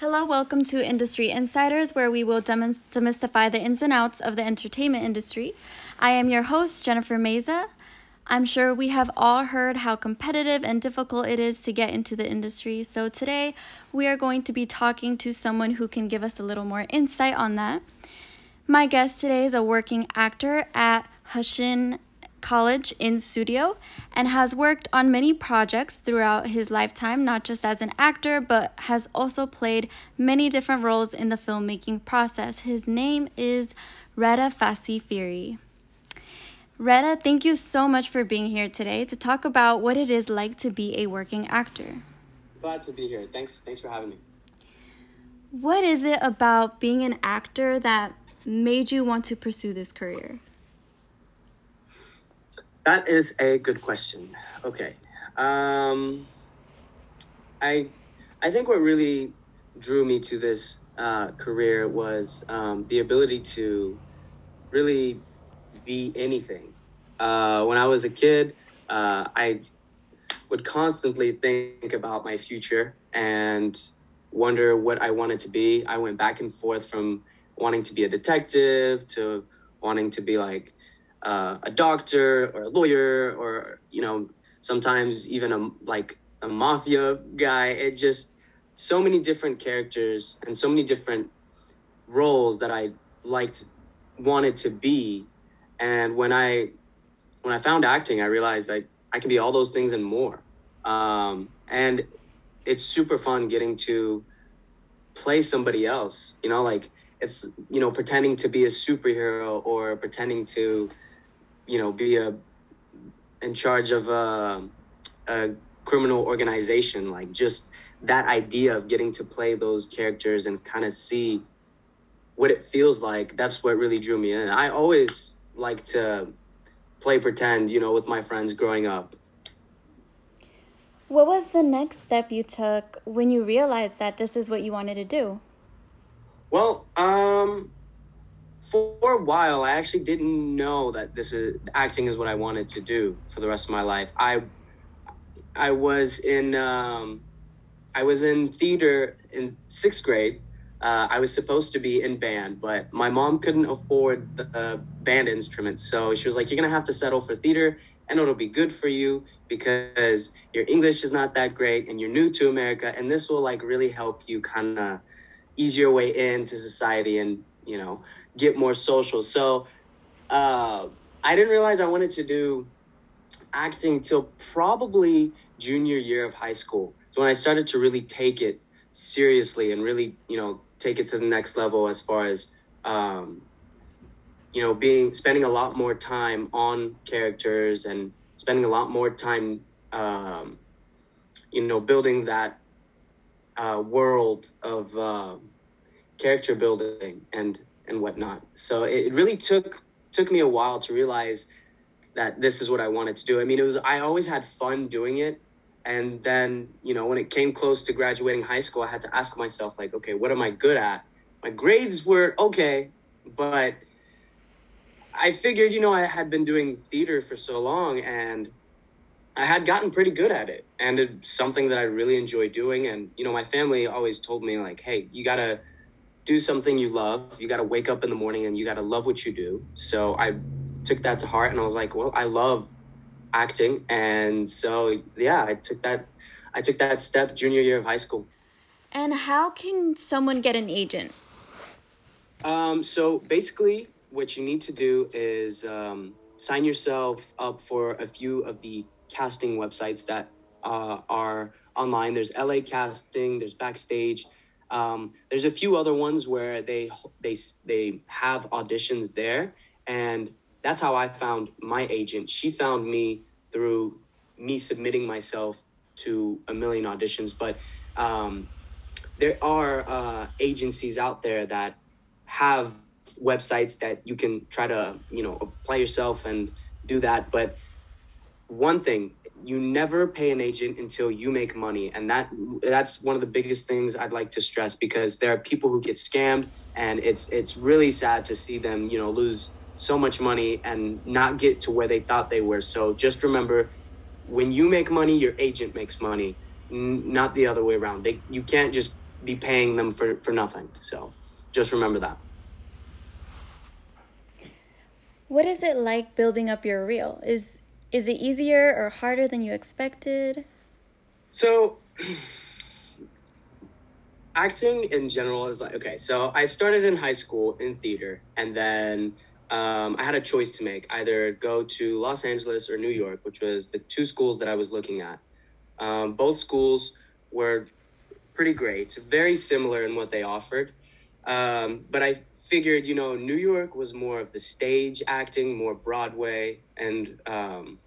Hello, welcome to Industry Insiders, where we will demystify the ins and outs of the entertainment industry. I am your host, Jennifer Meza. I'm sure we have all heard how competitive and difficult it is to get into the industry. So today we are going to be talking to someone who can give us a little more insight on that. My guest today is a working actor at Hasshin college in studio and has worked on many projects throughout his lifetime, not just as an actor, but has also played many different roles in the filmmaking process. His name is Reda Fassi Reda, thank you so much for being here today to talk about what it is like to be a working actor. Glad to be here. Thanks thanks for having me. What is it about being an actor that made you want to pursue this career? That is a good question. Okay. Um, I I think what really drew me to this uh, career was um, the ability to really be anything. Uh, when I was a kid, uh, I would constantly think about my future and wonder what I wanted to be. I went back and forth from wanting to be a detective to wanting to be like uh, a doctor or a lawyer or you know sometimes even a like a mafia guy. It just so many different characters and so many different roles that i liked wanted to be. And when i when i found acting i realized that i can be all those things and more. Um, and it's super fun getting to play somebody else you know like it's you know pretending to be a superhero or pretending to you know, be a in charge of a, a criminal organization. Like just that idea of getting to play those characters and kind of see what it feels like. That's what really drew me in. I always like to play pretend, you know, with my friends growing up. What was the next step you took when you realized that this is what you wanted to do? Well, um, for a while, I actually didn't know that this is acting is what I wanted to do for the rest of my life. I I was in um, I was in theater in sixth grade. Uh, I was supposed to be in band, but my mom couldn't afford the uh, band instruments, so she was like, "You're gonna have to settle for theater, and it'll be good for you because your English is not that great, and you're new to America, and this will like really help you kind of ease your way into society and you know get more social. So uh, I didn't realize I wanted to do acting till probably junior year of high school. So when I started to really take it seriously and really, you know, take it to the next level as far as, um, you know, being spending a lot more time on characters and spending a lot more time, um, you know, building that uh, world of uh, character building and and whatnot. So it really took took me a while to realize that this is what I wanted to do. I mean, it was I always had fun doing it, and then you know when it came close to graduating high school, I had to ask myself like, okay, what am I good at? My grades were okay, but I figured you know I had been doing theater for so long and. I had gotten pretty good at it, and it's something that I really enjoy doing. And you know, my family always told me like, "Hey, you gotta do something you love. You got to wake up in the morning and you got to love what you do. So I took that to heart and I was like, well, I love acting. And so, yeah, I took that, I took that step junior year of high school. And how can someone get an agent? Um, so basically what you need to do is, um, sign yourself up for a few of the casting websites that uh, are online. There's LA Casting, there's Backstage, um, there's a few other ones where they they they have auditions there, and that's how I found my agent. She found me through me submitting myself to a million auditions, but um, there are uh, agencies out there that have websites that you can try to you know apply yourself and do that. But one thing you never pay an agent until you make money and that that's one of the biggest things i'd like to stress because there are people who get scammed and it's it's really sad to see them you know lose so much money and not get to where they thought they were so just remember when you make money your agent makes money n- not the other way around they you can't just be paying them for for nothing. So just remember that. What is it like building up your reel? Is is it easier or harder than you expected? So acting in general is like okay so i started in high school in theater and then um, i had a choice to make either go to los angeles or new york which was the two schools that i was looking at um, both schools were pretty great very similar in what they offered um, but i figured you know new york was more of the stage acting more broadway and um,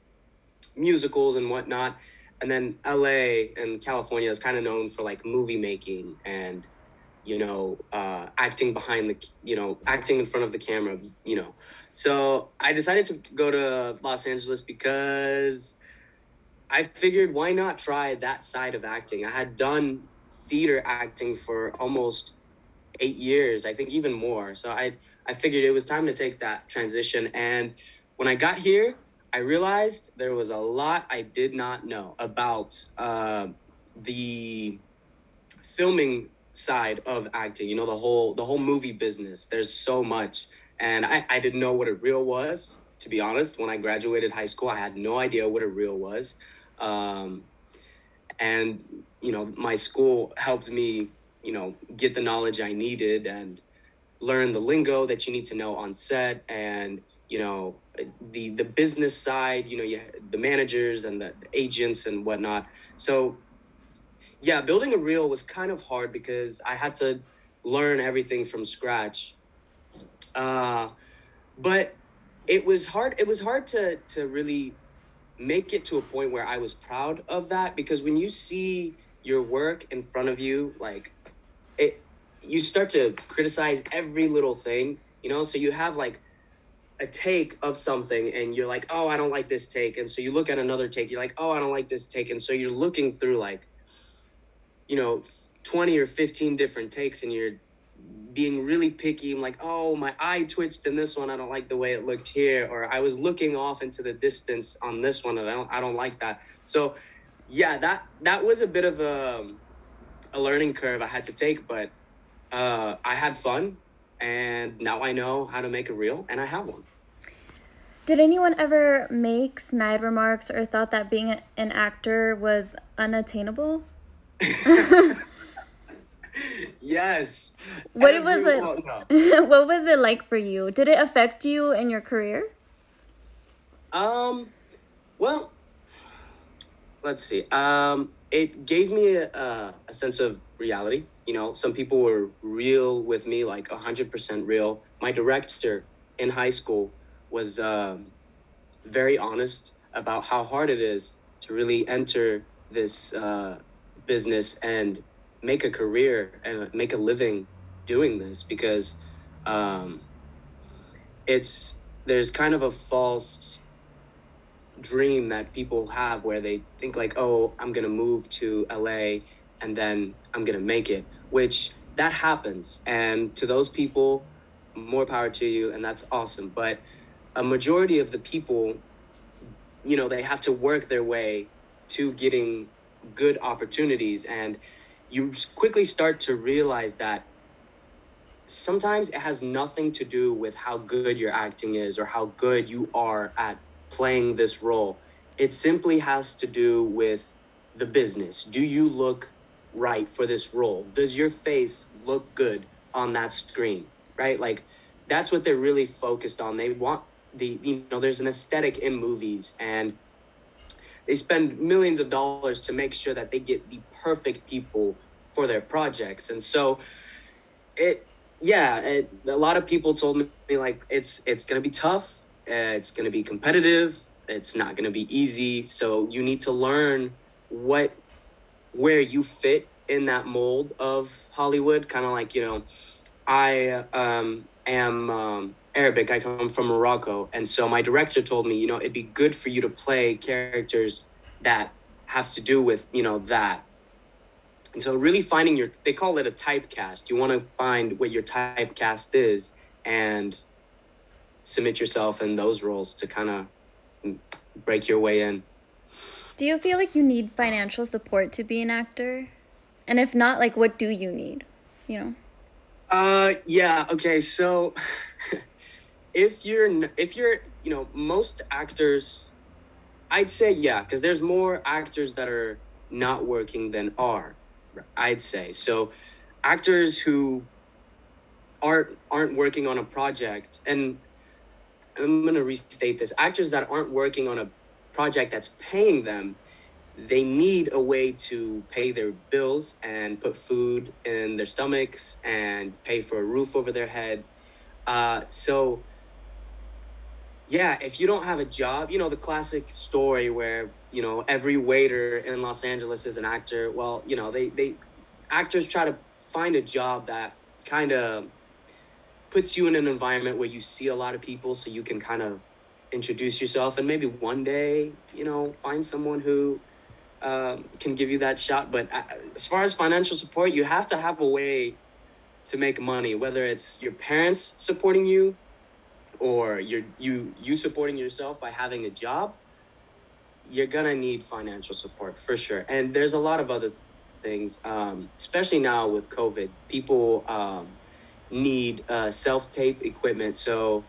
musicals and whatnot. And then LA and California is kind of known for like movie making and you know uh, acting behind the you know acting in front of the camera you know. So I decided to go to Los Angeles because I figured why not try that side of acting? I had done theater acting for almost eight years I think even more so I I figured it was time to take that transition and when I got here I realized there was a lot I did not know about uh, the filming side of acting. You know, the whole the whole movie business. There's so much, and I, I didn't know what a reel was. To be honest, when I graduated high school, I had no idea what a reel was. Um, and you know, my school helped me, you know, get the knowledge I needed and learn the lingo that you need to know on set and you know the the business side you know you the managers and the, the agents and whatnot. So yeah building a reel was kind of hard because i had to learn everything from scratch. Uh, but it was hard it was hard to to really make it to a point where i was proud of that because when you see your work in front of you like it you start to criticize every little thing you know so you have like a take of something and you're like, oh, I don't like this take. And so you look at another take, you're like, oh, I don't like this take. And so you're looking through like, you know, 20 or 15 different takes and you're being really picky. I'm like, oh, my eye twitched in this one. I don't like the way it looked here. Or I was looking off into the distance on this one and I don't, I don't like that. So yeah, that, that was a bit of a, um, a learning curve I had to take, but uh, I had fun and now I know how to make a reel, and I have one. Did anyone ever make snide remarks or thought that being an actor was unattainable? yes. What it was it? what was it like for you? Did it affect you in your career? Um, well, let's see. Um, it gave me a, a sense of reality. You know some people were real with me like 100% real. My director in high school was um, very honest about how hard it is to really enter this uh, business and make a career and make a living doing this because um, it's there's kind of a false dream that people have where they think like oh i'm gonna move to la and then I'm going to make it, which that happens. And to those people, more power to you, and that's awesome. But a majority of the people, you know, they have to work their way to getting good opportunities. And you quickly start to realize that sometimes it has nothing to do with how good your acting is or how good you are at playing this role. It simply has to do with the business. Do you look right for this role? Does your face look good on that screen? Right? Like that's what they're really focused on. They want the you know, there's an aesthetic in movies and they spend millions of dollars to make sure that they get the perfect people for their projects. And so it yeah, it, a lot of people told me like it's it's going to be tough. It's going to be competitive. It's not going to be easy. So you need to learn what where you fit in that mold of Hollywood. Kind of like, you know, I um, am um, Arabic, I come from Morocco. And so my director told me, you know, it'd be good for you to play characters that have to do with, you know, that. And so really finding your, they call it a typecast. You want to find what your typecast is and submit yourself in those roles to kind of break your way in. Do you feel like you need financial support to be an actor? And if not, like, what do you need? You know. Uh, yeah. Okay. So, if you're if you're you know most actors, I'd say yeah, because there's more actors that are not working than are. I'd say so. Actors who aren't aren't working on a project, and I'm gonna restate this: actors that aren't working on a project that's paying them they need a way to pay their bills and put food in their stomachs and pay for a roof over their head. Uh, so, yeah, if you don't have a job, you know, the classic story where, you know, every waiter in Los Angeles is an actor. Well, you know, they, they actors try to find a job that kind of puts you in an environment where you see a lot of people so you can kind of introduce yourself and maybe one day, you know, find someone who um, can give you that shot. But uh, as far as financial support, you have to have a way to make money, whether it's your parents supporting you or you're, you you supporting yourself by having a job. You're gonna need financial support for sure, and there's a lot of other things, um, especially now with COVID. People um, need uh, self tape equipment, so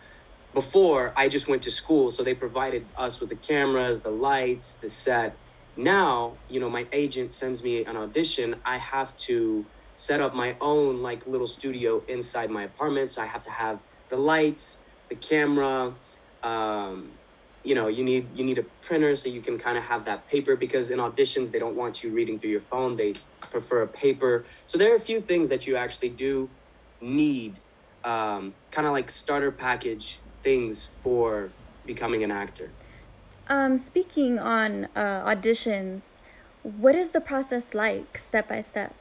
before I just went to school, so they provided us with the cameras, the lights, the set, now you know my agent sends me an audition. I have to set up my own like little studio inside my apartment. So i have to have the lights the camera um, you know you need you need a printer so you can kind of have that paper because in auditions they don't want you reading through your phone. They prefer a paper. So there are a few things that you actually do need um, kind of like starter package things for becoming an actor um, speaking on uh, auditions, what is the process like, step by step?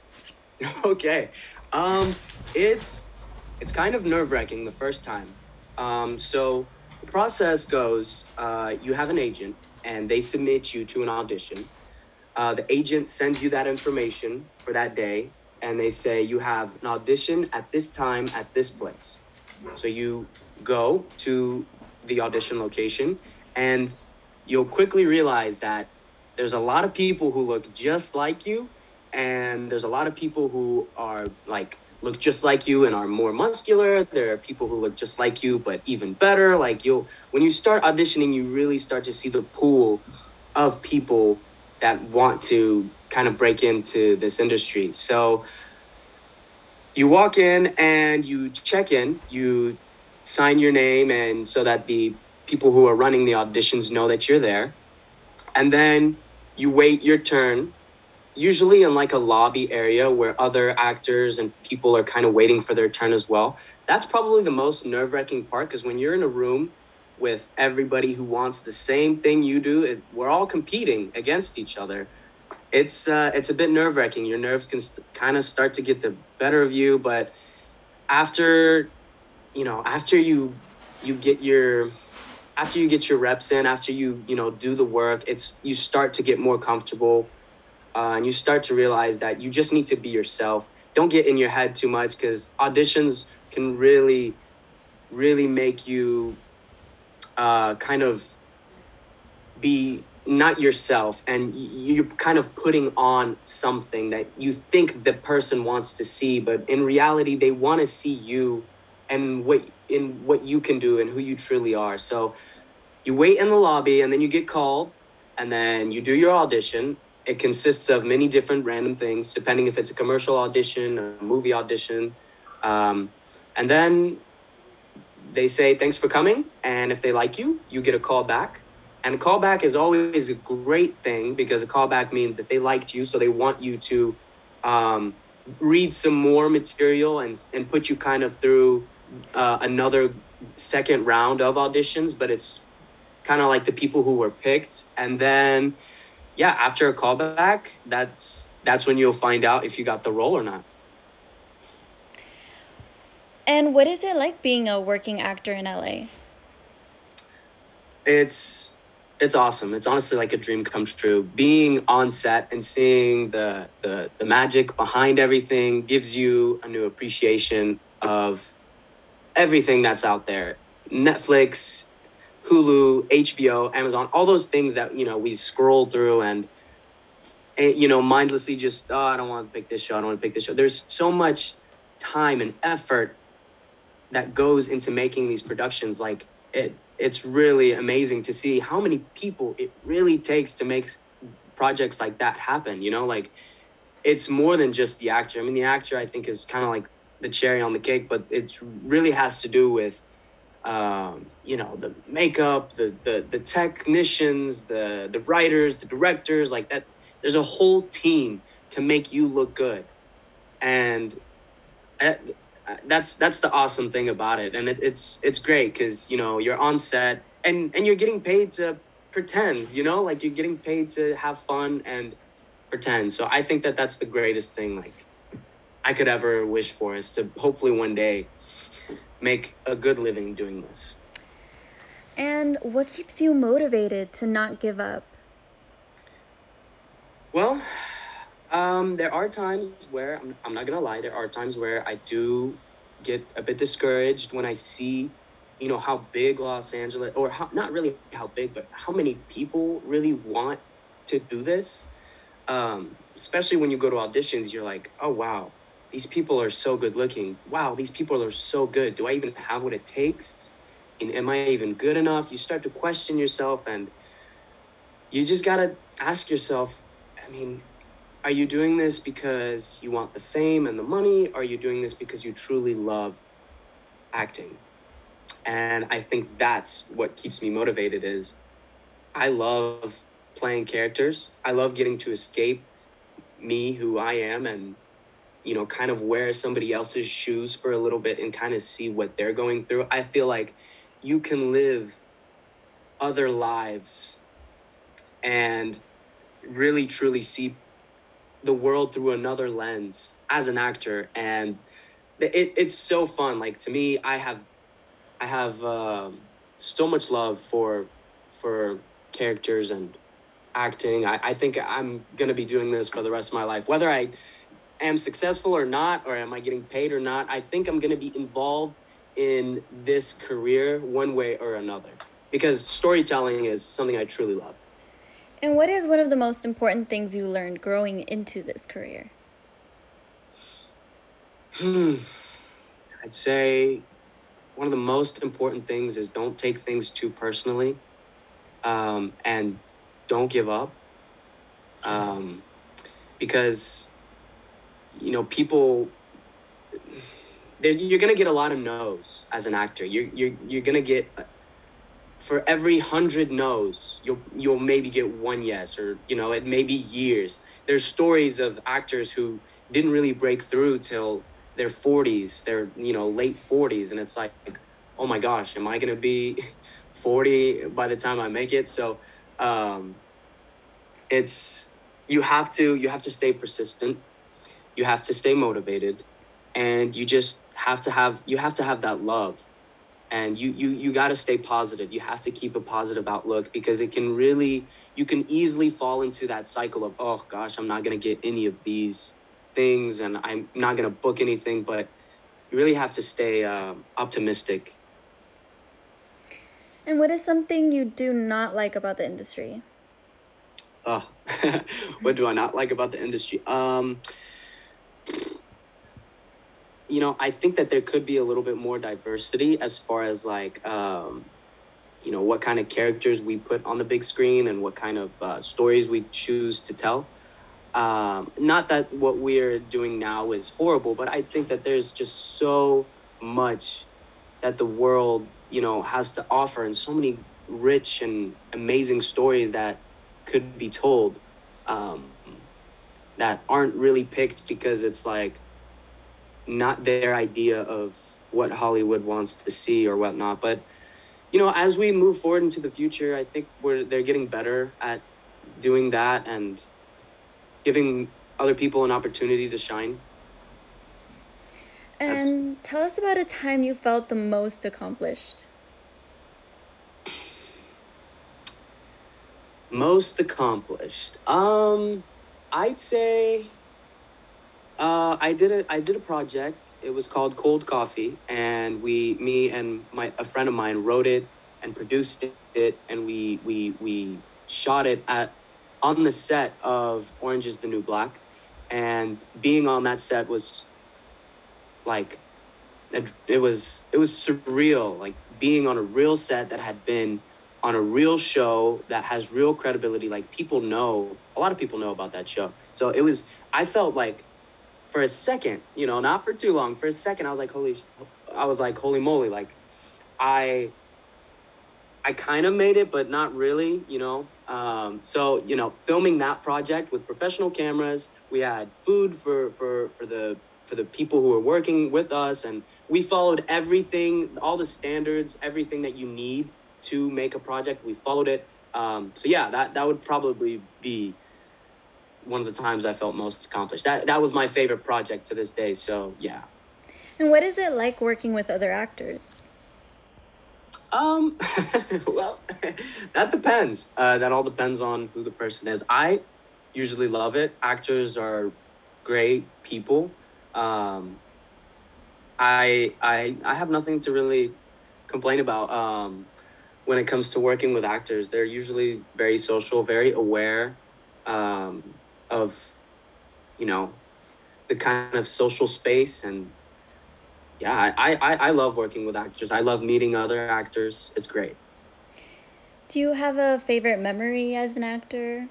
Okay, um, it's it's kind of nerve wracking the first time. Um, so the process goes: uh, you have an agent, and they submit you to an audition. Uh, the agent sends you that information for that day, and they say you have an audition at this time at this place. So you go to the audition location, and you'll quickly realize that there's a lot of people who look just like you and there's a lot of people who are like look just like you and are more muscular there are people who look just like you but even better like you'll when you start auditioning you really start to see the pool of people that want to kind of break into this industry so you walk in and you check in you sign your name and so that the people who are running the auditions know that you're there. And then you wait your turn, usually in like a lobby area where other actors and people are kind of waiting for their turn as well. That's probably the most nerve wracking part because when you're in a room with everybody who wants the same thing you do, it, we're all competing against each other. It's uh, it's a bit nerve wracking. Your nerves can st- kind of start to get the better of you, but after you know after you you get your after you get your reps in, after you you know do the work, it's you start to get more comfortable, uh, and you start to realize that you just need to be yourself. Don't get in your head too much because auditions can really, really make you uh, kind of be not yourself and you're kind of putting on something that you think the person wants to see but in reality they want to see you and what in what you can do and who you truly are. So you wait in the lobby and then you get called and then you do your audition. It consists of many different random things, depending if it's a commercial audition, a movie audition. Um, and then they say, thanks for coming. And if they like you, you get a call back. And a callback is always a great thing because a callback means that they liked you, so they want you to um, read some more material and, and put you kind of through uh, another second round of auditions, but it's kind of like the people who were picked, and then yeah, after a callback, that's that's when you'll find out if you got the role or not. And what is it like being a working actor in LA? It's it's awesome. It's honestly like a dream come true. Being on set and seeing the the the magic behind everything gives you a new appreciation of everything that's out there Netflix, Hulu, HBO, Amazon, all those things that, you know, we scroll through and and, you know, mindlessly just, oh, I don't want to pick this show. I don't want to pick this show. There's so much time and effort that goes into making these productions. Like it, it's really amazing to see how many people it really takes to make projects like that happen. You know, like it's more than just the actor. I mean, the actor I think is kind of like the cherry on the cake, but it really has to do with um, you know the makeup, the the the technicians, the the writers, the directors, like that. There's a whole team to make you look good, and I, that's that's the awesome thing about it, and it, it's it's great because you know you're on set and and you're getting paid to pretend, you know, like you're getting paid to have fun and pretend. So I think that that's the greatest thing like I could ever wish for is to hopefully one day make a good living doing this. And what keeps you motivated to not give up? Well, um, there are times where I'm, I'm not gonna lie. There are times where I do get a bit discouraged when I see, you know, how big Los Angeles, or how, not really how big, but how many people really want to do this. Um, especially when you go to auditions, you're like, oh wow, these people are so good looking. Wow, these people are so good. Do I even have what it takes? And am I even good enough? You start to question yourself and you just got to ask yourself, I mean, are you doing this because you want the fame and the money? Are you doing this because you truly love acting? And I think that's what keeps me motivated is I love playing characters. I love getting to escape me, who I am, and you know, kind of wear somebody else's shoes for a little bit and kind of see what they're going through. I feel like you can live other lives and really truly see the world through another lens as an actor and it, it's so fun. Like to me i have i have um, so much love for for characters and acting. I, I think i'm gonna be doing this for the rest of my life. Whether i am successful or not, or am I getting paid or not, I think I'm to be involved in this career one way or another. Because storytelling is something I truly love. And what is one of the most important things you learned growing into this career? Hmm. I'd say one of the most important things is don't take things too personally um, and don't give up. Um, because you know, people you're gonna get a lot of no's as an actor. You're you're you're gonna get for every hundred no's, you'll you'll maybe get one yes, or you know, it may be years. There's stories of actors who didn't really break through till their 40s, their you know late 40s, and it's like, oh my gosh, am I gonna be 40 by the time I make it? So, um, it's you have to you have to stay persistent you have to stay motivated and you just have to have you have to have that love and you you you got to stay positive. You have to keep a positive outlook because it can really you can easily fall into that cycle of oh gosh i'm not going to get any of these things and i'm not going to book anything but you really have to stay uh, optimistic. And what is something you do not like about the industry? Oh what do i not like about the industry? Um you know, I think that there could be a little bit more diversity as far as like, um, you know, what kind of characters we put on the big screen and what kind of uh, stories we choose to tell. Um, not that what we're doing now is horrible, but I think that there's just so much that the world, you know, has to offer and so many rich and amazing stories that could be told. Um, that aren't really picked because it's like not their idea of what Hollywood wants to see or whatnot. But you know, as we move forward into the future, I think we're they're getting better at doing that and giving other people an opportunity to shine. And That's... tell us about a time you felt the most accomplished. Most accomplished. Um I'd say uh, I did a I did a project. It was called Cold Coffee, and we, me and my a friend of mine, wrote it and produced it, and we we we shot it at on the set of Orange is the New Black. And being on that set was like, it, it was it was surreal. Like being on a real set that had been on a real show that has real credibility. Like people know, a lot of people know about that show. So it was, I felt like for a second, you know, not for too long, for a second, I was like, holy, I was like, holy moly, like I, I kind of made it, but not really, you know. Um, so you know, filming that project with professional cameras, we had food for for for the for the people who were working with us, and we followed everything, all the standards, everything that you need to make a project. We followed it. Um, so yeah, that that would probably be one of the times I felt most accomplished. That that was my favorite project to this day. So yeah. And what is it like working with other actors? Um, well, that depends. Uh, that all depends on who the person is. I usually love it. Actors are great people. Um, I I I have nothing to really complain about. Um, when it comes to working with actors. They're usually very social, very aware um, of, you know, the kind of social space and yeah, I, I, I love working with actors. I love meeting other actors. It's great. Do you have a favorite memory as an actor?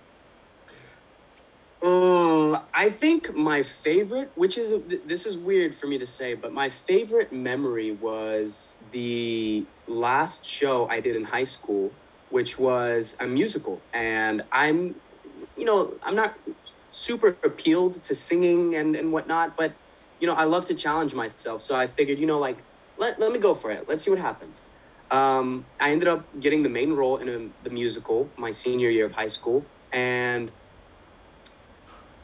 Uh, I think my favorite, which is this is weird for me to say, but my favorite memory was the last show I did in high school, which was a musical, and I'm, you know, I'm not super appealed to singing and and whatnot, but you know, I love to challenge myself, so I figured, you know, like let let me go for it. Let's see what happens. Um, I ended up getting the main role in a, the musical my senior year of high school, and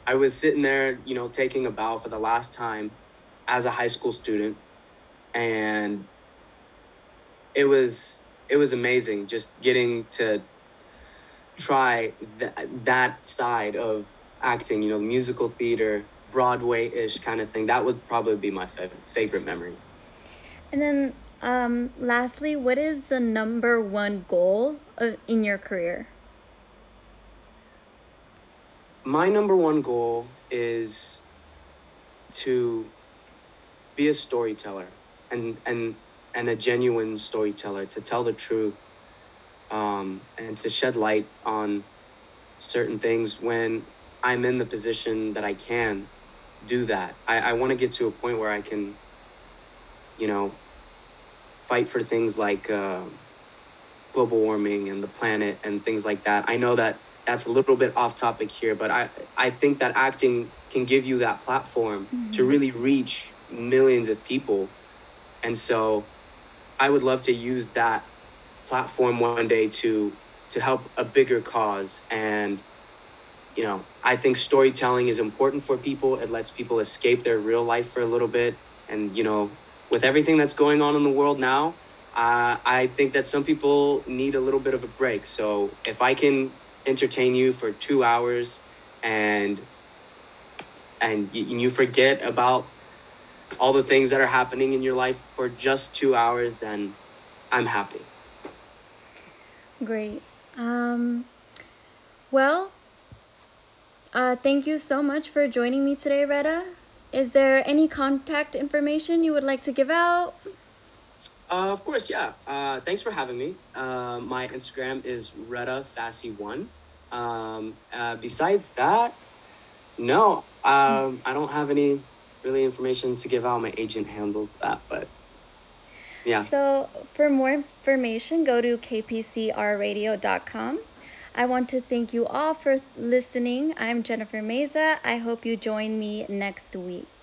I was sitting there, you know, taking a bow for the last time as a high school student, and it was it was amazing just getting to try that that side of acting. You know, musical theater, Broadway ish kind of thing. That would probably be my favorite favorite memory. And then, um, lastly, what is the number one goal of, in your career? my number one goal is to be a storyteller and and and a genuine storyteller to tell the truth um, and to shed light on certain things when I'm in the position that I can do that. I, I want to get to a point where I can, you know, fight for things like uh, global warming and the planet and things like that. I know that that's a little bit off topic here, but I I think that acting can give you that platform mm-hmm. to really reach millions of people. And so I would love to use that platform one day to to help a bigger cause and you know, I think storytelling is important for people. It lets people escape their real life for a little bit and you know, with everything that's going on in the world now, uh, I think that some people need a little bit of a break. So if I can entertain you for two hours and and you, forget about all the things that are happening in your life for just two hours then i'm happy great um well uh thank you so much for joining me today Reda is there any contact information you would like to give out uh, of course, yeah. Uh, thanks for having me. Uh, my Instagram is Reda Fassi1. Um, uh, besides that, no, um, I don't have any really information to give out. My agent handles that, but yeah. So for more information, go to kpcrradio.com. I want to thank you all for listening. I'm Jennifer Meza. I hope you join me next week.